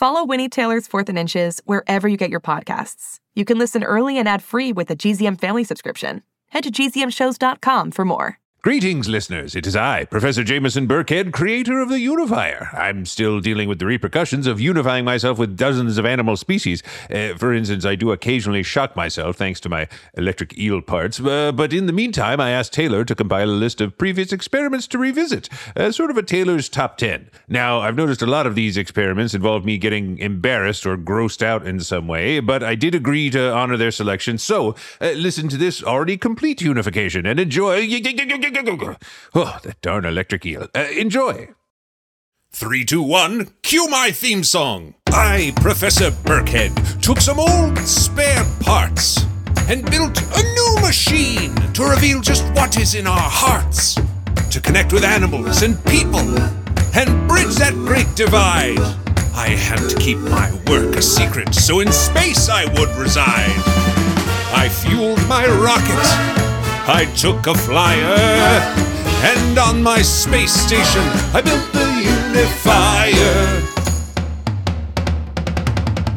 Follow Winnie Taylor's Fourth and Inches wherever you get your podcasts. You can listen early and ad free with a GZM family subscription. Head to gzmshows.com for more. Greetings, listeners. It is I, Professor Jameson Burkhead, creator of the Unifier. I'm still dealing with the repercussions of unifying myself with dozens of animal species. Uh, for instance, I do occasionally shock myself thanks to my electric eel parts. Uh, but in the meantime, I asked Taylor to compile a list of previous experiments to revisit, uh, sort of a Taylor's top 10. Now, I've noticed a lot of these experiments involve me getting embarrassed or grossed out in some way, but I did agree to honor their selection. So, uh, listen to this already complete unification and enjoy. Oh, that darn electric eel. Uh, enjoy. Three, two, one, cue my theme song. I, Professor Burkhead, took some old spare parts and built a new machine to reveal just what is in our hearts, to connect with animals and people, and bridge that great divide. I had to keep my work a secret, so in space I would reside. I fueled my rocket. I took a flyer, and on my space station I built the unifier.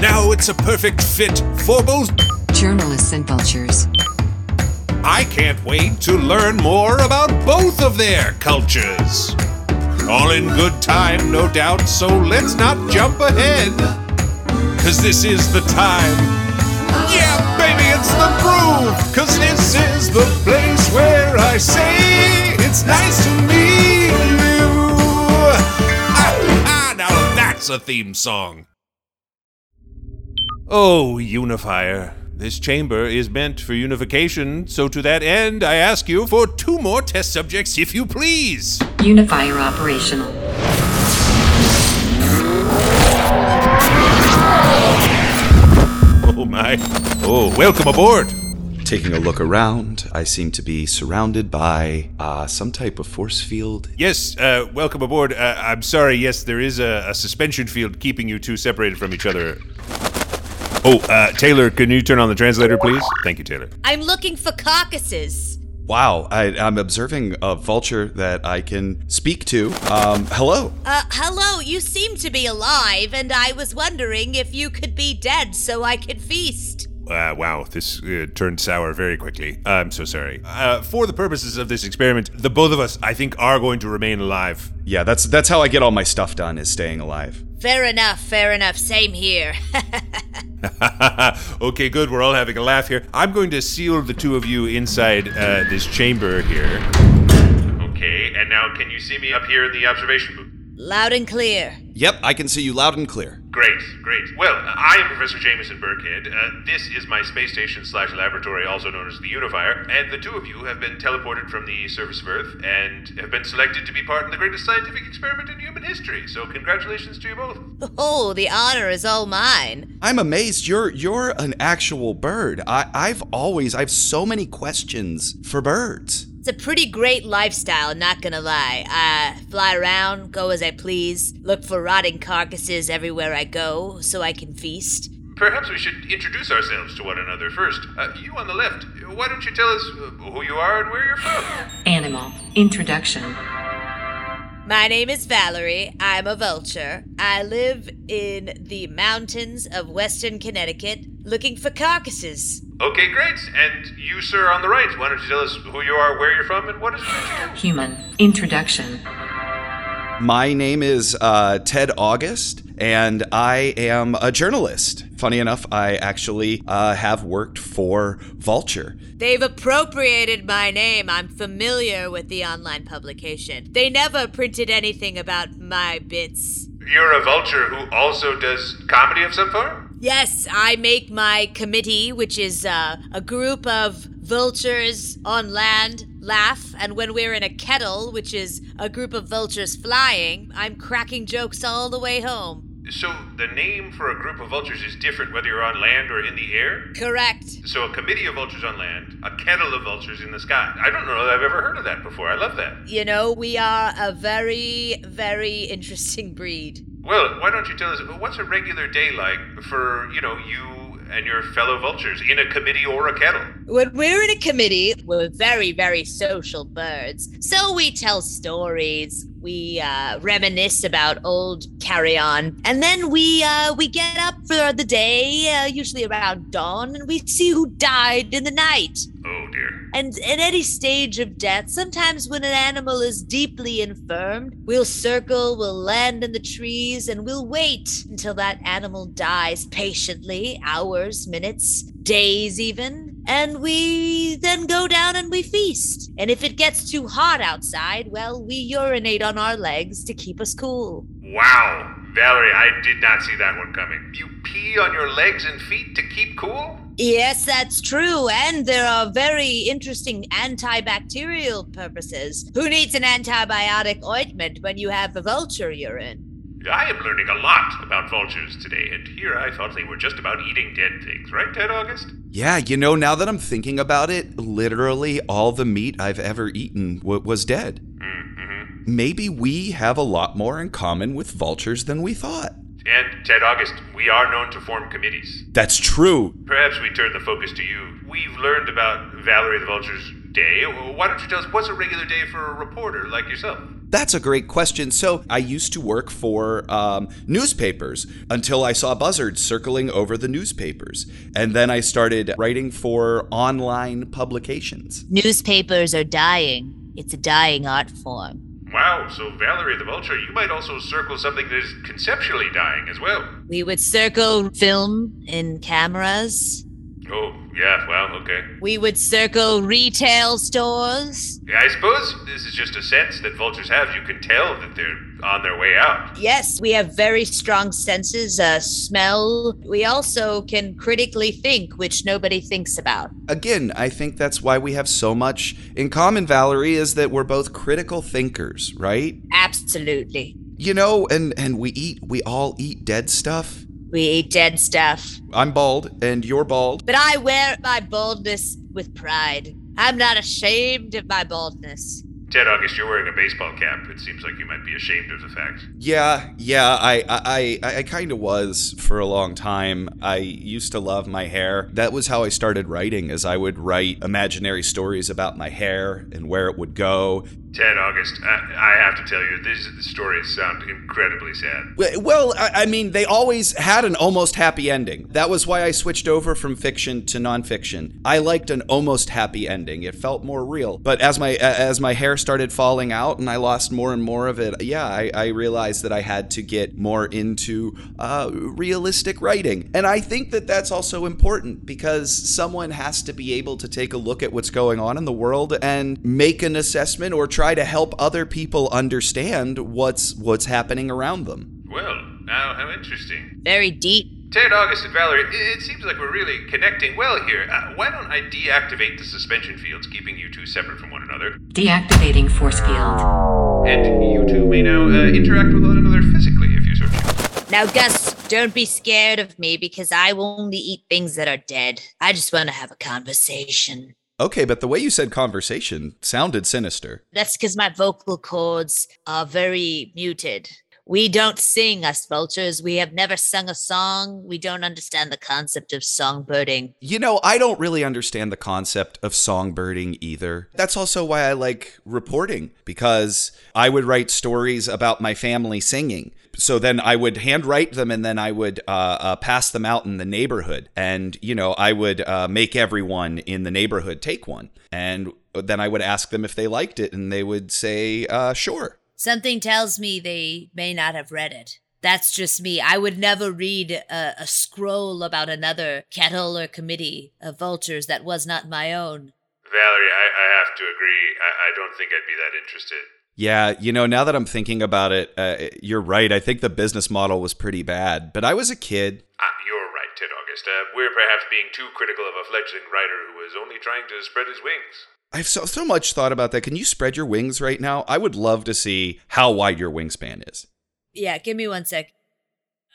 Now it's a perfect fit for both journalists and vultures. I can't wait to learn more about both of their cultures. All in good time, no doubt, so let's not jump ahead. Cause this is the time. It's the groove. Cause this is the place where I say it's nice to meet you. Ah, ah, now that's a theme song. Oh, unifier. This chamber is meant for unification, so to that end, I ask you for two more test subjects, if you please. Unifier operational. Oh my. Oh, welcome aboard. Taking a look around, I seem to be surrounded by uh, some type of force field. Yes, uh, welcome aboard. Uh, I'm sorry, yes, there is a, a suspension field keeping you two separated from each other. Oh, uh, Taylor, can you turn on the translator, please? Thank you, Taylor. I'm looking for carcasses. Wow, I, I'm observing a vulture that I can speak to. Um, hello. Uh, hello, you seem to be alive, and I was wondering if you could be dead so I could feast. Uh, wow, this uh, turned sour very quickly. I'm so sorry. Uh, for the purposes of this experiment, the both of us, I think, are going to remain alive. Yeah, that's that's how I get all my stuff done is staying alive. Fair enough, fair enough. Same here. okay, good. We're all having a laugh here. I'm going to seal the two of you inside uh, this chamber here. Okay, and now can you see me up here in the observation booth? Loud and clear. Yep, I can see you loud and clear. Great, great. Well, I am Professor Jameson Burkhead. Uh, this is my space station slash laboratory, also known as the Unifier, and the two of you have been teleported from the surface of Earth and have been selected to be part in the greatest scientific experiment in human history. So, congratulations to you both. Oh, the honor is all mine. I'm amazed you're you're an actual bird. I, I've always I've so many questions for birds. It's a pretty great lifestyle, not gonna lie. I fly around, go as I please, look for rotting carcasses everywhere I go so I can feast. Perhaps we should introduce ourselves to one another first. Uh, you on the left, why don't you tell us uh, who you are and where you're from? Animal. Introduction. My name is Valerie. I'm a vulture. I live in the mountains of western Connecticut looking for carcasses. Okay, great. And you, sir, on the right, why don't you tell us who you are, where you're from, and what is it that? Human. Introduction. My name is uh, Ted August, and I am a journalist. Funny enough, I actually uh, have worked for Vulture. They've appropriated my name. I'm familiar with the online publication. They never printed anything about my bits. You're a vulture who also does comedy of some form? Yes, I make my committee, which is uh, a group of vultures on land, laugh, and when we're in a kettle, which is a group of vultures flying, I'm cracking jokes all the way home. So the name for a group of vultures is different whether you're on land or in the air? Correct. So a committee of vultures on land, a kettle of vultures in the sky. I don't know that I've ever heard of that before. I love that. You know, we are a very, very interesting breed. Well, why don't you tell us what's a regular day like for, you know, you and your fellow vultures in a committee or a kettle? When we're in a committee, we're very, very social birds. So we tell stories, we uh, reminisce about old carrion, and then we uh, we get up for the day, uh, usually around dawn, and we see who died in the night. And at any stage of death, sometimes when an animal is deeply infirmed, we'll circle, we'll land in the trees, and we'll wait until that animal dies patiently hours, minutes, days, even. And we then go down and we feast. And if it gets too hot outside, well, we urinate on our legs to keep us cool. Wow. Valerie, I did not see that one coming. You pee on your legs and feet to keep cool? Yes, that's true. And there are very interesting antibacterial purposes. Who needs an antibiotic ointment when you have a vulture urine? I am learning a lot about vultures today, and here I thought they were just about eating dead things, right, Ted August? Yeah, you know, now that I'm thinking about it, literally all the meat I've ever eaten w- was dead. Mm-hmm. Maybe we have a lot more in common with vultures than we thought. And, Ted August, we are known to form committees. That's true. Perhaps we turn the focus to you. We've learned about Valerie the Vulture's day. Why don't you tell us what's a regular day for a reporter like yourself? That's a great question. So, I used to work for um, newspapers until I saw buzzards circling over the newspapers. And then I started writing for online publications. Newspapers are dying. It's a dying art form. Wow, so Valerie the Vulture, you might also circle something that is conceptually dying as well. We would circle film in cameras. Oh, yeah, well, okay. We would circle retail stores. Yeah, I suppose this is just a sense that vultures have. You can tell that they're on their way out. Yes, we have very strong senses, uh, smell. We also can critically think, which nobody thinks about. Again, I think that's why we have so much in common, Valerie, is that we're both critical thinkers, right? Absolutely. You know, and and we eat we all eat dead stuff. We eat dead stuff. I'm bald and you're bald. But I wear my baldness with pride. I'm not ashamed of my baldness. Ted August, you're wearing a baseball cap. It seems like you might be ashamed of the fact. Yeah, yeah, I I I, I kind of was for a long time. I used to love my hair. That was how I started writing as I would write imaginary stories about my hair and where it would go. Ted August, I, I have to tell you, these the stories sound incredibly sad. Well, I, I mean, they always had an almost happy ending. That was why I switched over from fiction to nonfiction. I liked an almost happy ending. It felt more real. But as my as my hair started falling out and I lost more and more of it, yeah, I, I realized that I had to get more into uh, realistic writing. And I think that that's also important because someone has to be able to take a look at what's going on in the world and make an assessment or try to help other people understand what's what's happening around them. Well, now how interesting. Very deep. Ted August and Valerie, it, it seems like we're really connecting well here. Uh, why don't I deactivate the suspension fields, keeping you two separate from one another? Deactivating force field. And you two may now uh, interact with one another physically if you so choose. Now, Gus, don't be scared of me because I will only eat things that are dead. I just want to have a conversation. Okay, but the way you said conversation sounded sinister. That's because my vocal cords are very muted. We don't sing, us vultures. We have never sung a song. We don't understand the concept of songbirding. You know, I don't really understand the concept of songbirding either. That's also why I like reporting, because I would write stories about my family singing. So then I would handwrite them and then I would uh, uh, pass them out in the neighborhood. And, you know, I would uh, make everyone in the neighborhood take one. And then I would ask them if they liked it, and they would say, uh, sure. Something tells me they may not have read it. That's just me. I would never read a, a scroll about another kettle or committee of vultures that was not my own. Valerie, I, I have to agree. I, I don't think I'd be that interested. Yeah, you know, now that I'm thinking about it, uh, you're right. I think the business model was pretty bad, but I was a kid. Uh, you're right, Ted August. Uh, we're perhaps being too critical of a fledgling writer who was only trying to spread his wings. I've so, so much thought about that. Can you spread your wings right now? I would love to see how wide your wingspan is. Yeah, give me one sec.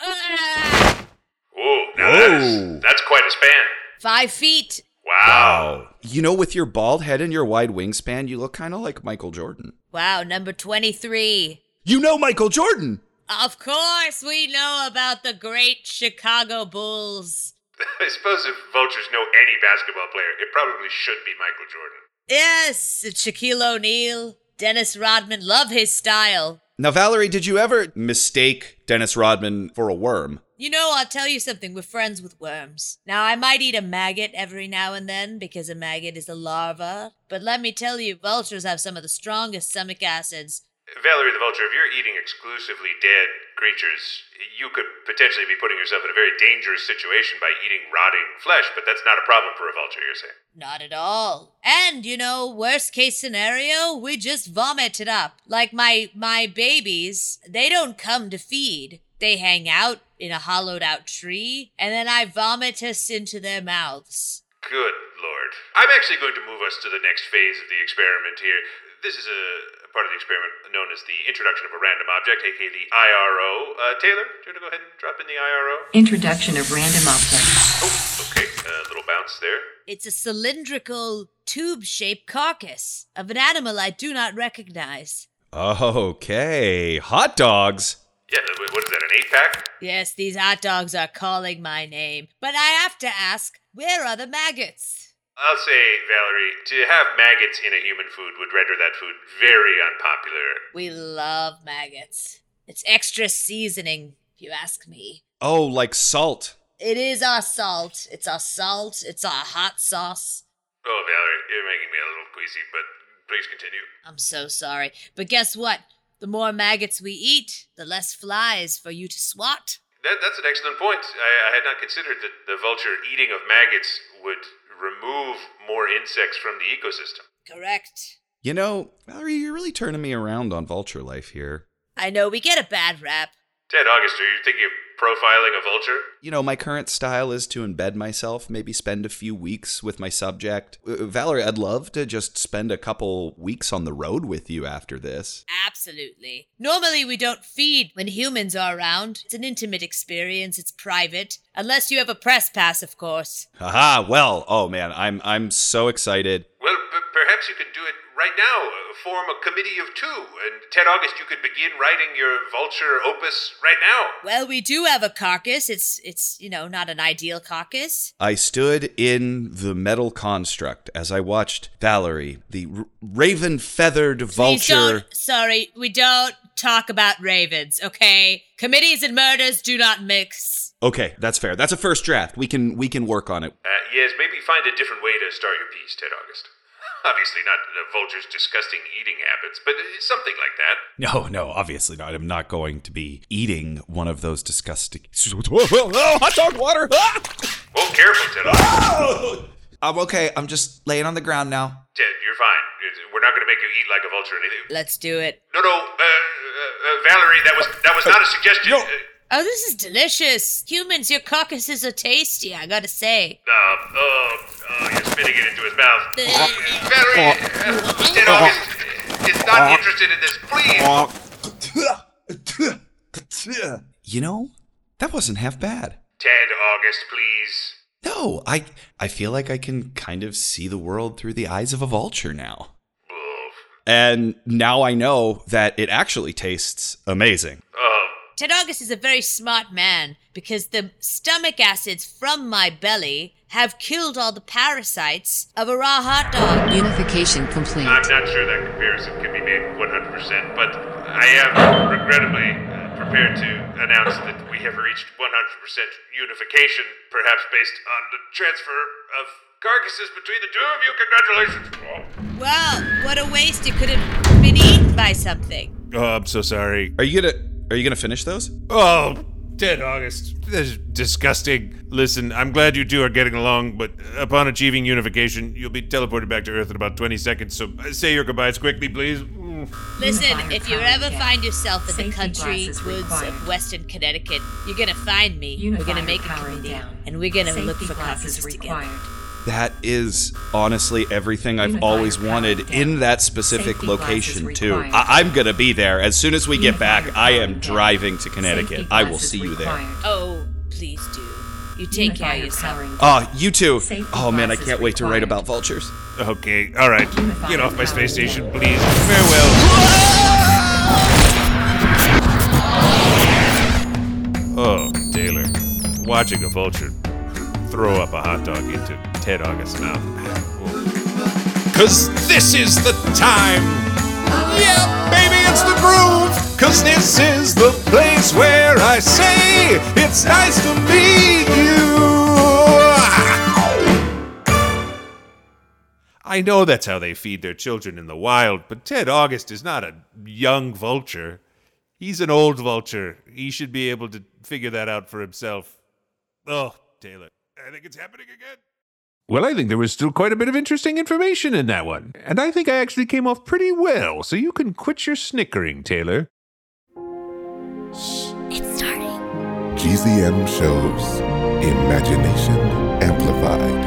Ah! Whoa, now that Whoa. is, that's quite a span. Five feet. Wow. You know, with your bald head and your wide wingspan, you look kind of like Michael Jordan. Wow, number 23. You know Michael Jordan! Of course, we know about the great Chicago Bulls. I suppose if vultures know any basketball player, it probably should be Michael Jordan. Yes, Shaquille O'Neal, Dennis Rodman, love his style. Now, Valerie, did you ever mistake Dennis Rodman for a worm? You know, I'll tell you something, we're friends with worms. Now, I might eat a maggot every now and then because a maggot is a larva, but let me tell you, vultures have some of the strongest stomach acids. Valerie the Vulture, if you're eating exclusively dead creatures, you could potentially be putting yourself in a very dangerous situation by eating rotting flesh, but that's not a problem for a vulture, you're saying. Not at all. And you know, worst case scenario, we just vomit it up. Like my my babies, they don't come to feed. They hang out in a hollowed out tree, and then I vomit us into their mouths. Good lord. I'm actually going to move us to the next phase of the experiment here. This is a a part of the experiment known as the introduction of a random object, aka the IRO. Uh, Taylor, do you want to go ahead and drop in the IRO? Introduction of random objects. Oh, okay. A little bounce there. It's a cylindrical, tube shaped carcass of an animal I do not recognize. Okay, hot dogs. Yeah, what is that, an eight pack? Yes, these hot dogs are calling my name. But I have to ask, where are the maggots? I'll say, Valerie, to have maggots in a human food would render that food very unpopular. We love maggots. It's extra seasoning, if you ask me. Oh, like salt. It is our salt. It's our salt. It's our hot sauce. Oh, Valerie, you're making me a little queasy, but please continue. I'm so sorry. But guess what? The more maggots we eat, the less flies for you to swat. That, that's an excellent point. I, I had not considered that the vulture eating of maggots would remove more insects from the ecosystem. Correct. You know, Valerie, you're really turning me around on vulture life here. I know we get a bad rap. Ted August, are you thinking of profiling a vulture? You know, my current style is to embed myself, maybe spend a few weeks with my subject. Uh, Valerie, I'd love to just spend a couple weeks on the road with you after this. Absolutely. Normally, we don't feed when humans are around. It's an intimate experience, it's private. Unless you have a press pass, of course. Haha, well, oh man, I'm I'm so excited. Well, p- perhaps you could do it right now. uh, Form a committee of two, and Ted August, you could begin writing your vulture opus right now. Well, we do have a carcass. It's, it's you know, not an ideal carcass. I stood in the metal construct as I watched Valerie, the r- raven feathered vulture. don't, sorry, we don't talk about ravens, okay? Committees and murders do not mix. Okay, that's fair. That's a first draft. We can we can work on it. Uh, yes, maybe find a different way to start your piece, Ted August. Obviously, not the vulture's disgusting eating habits, but something like that. No, no, obviously not. I'm not going to be eating one of those disgusting. oh, hot dog water! Ah! Oh, careful, Ted August. I'm okay. I'm just laying on the ground now. Ted, you're fine. We're not going to make you eat like a vulture or anything. Let's do it. No, no, uh, uh, uh, Valerie, that was that was not a suggestion. No. Uh, Oh, this is delicious. Humans, your carcasses are tasty, I gotta say. Uh, oh, oh, you're spitting it into his mouth. Valerie, uh, Ted August is not interested in this. Please. You know, that wasn't half bad. Ted August, please. No, I I feel like I can kind of see the world through the eyes of a vulture now. Oof. And now I know that it actually tastes amazing. Oh, Ted August is a very smart man because the stomach acids from my belly have killed all the parasites of a raw hot dog. Unification complete. I'm not sure that comparison can be made 100%, but I am regrettably uh, prepared to announce that we have reached 100% unification, perhaps based on the transfer of carcasses between the two of you. Congratulations. Wow, what a waste. It could have been eaten by something. Oh, I'm so sorry. Are you gonna Are you gonna finish those? Oh, Ted August. This is disgusting. Listen, I'm glad you two are getting along, but upon achieving unification, you'll be teleported back to Earth in about 20 seconds, so say your goodbyes quickly, please. Listen, if you ever find yourself in the Safety country woods required. of Western Connecticut, you're gonna find me. we're gonna make a powering committee, down. and we're gonna Safety look for glasses carcasses required. together. That is honestly everything I've always wanted in that specific location, too. I- I'm gonna be there. As soon as we get back, I am driving to Connecticut. I will see you there. Oh, please do. You take care of Unifier yourself. powering. Ah, you too. Oh man, I can't wait to write about vultures. Okay, all right. Get off my space station, please. Farewell. Oh, Taylor. Watching a vulture throw up a hot dog into Ted August's mouth. Cause this is the time. Yeah, baby, it's the groove. Cause this is the place where I say it's nice to meet you. I know that's how they feed their children in the wild, but Ted August is not a young vulture. He's an old vulture. He should be able to figure that out for himself. Oh, Taylor. I think it's happening again. Well, I think there was still quite a bit of interesting information in that one. And I think I actually came off pretty well, so you can quit your snickering, Taylor. Shh, it's starting. GZM shows Imagination Amplified.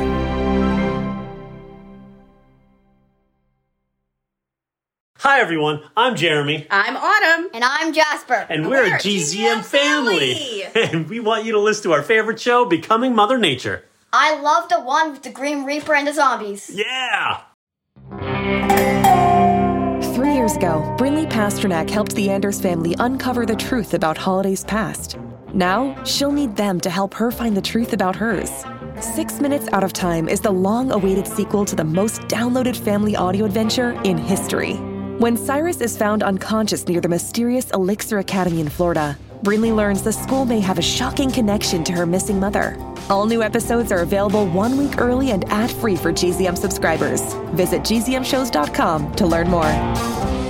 Hi everyone, I'm Jeremy, I'm Autumn. And I'm Jasper. and we're, a GZM, family. and we want you to listen to our favorite show, Becoming Mother Nature. I love the one with the Green Reaper and the zombies. Yeah! Three years ago, Brinley Pasternak helped the Anders family uncover the truth about Holiday's past. Now, she'll need them to help her find the truth about hers. Six Minutes Out of Time is the long awaited sequel to the most downloaded family audio adventure in history. When Cyrus is found unconscious near the mysterious Elixir Academy in Florida, Brinley learns the school may have a shocking connection to her missing mother. All new episodes are available one week early and ad free for GZM subscribers. Visit gzmshows.com to learn more.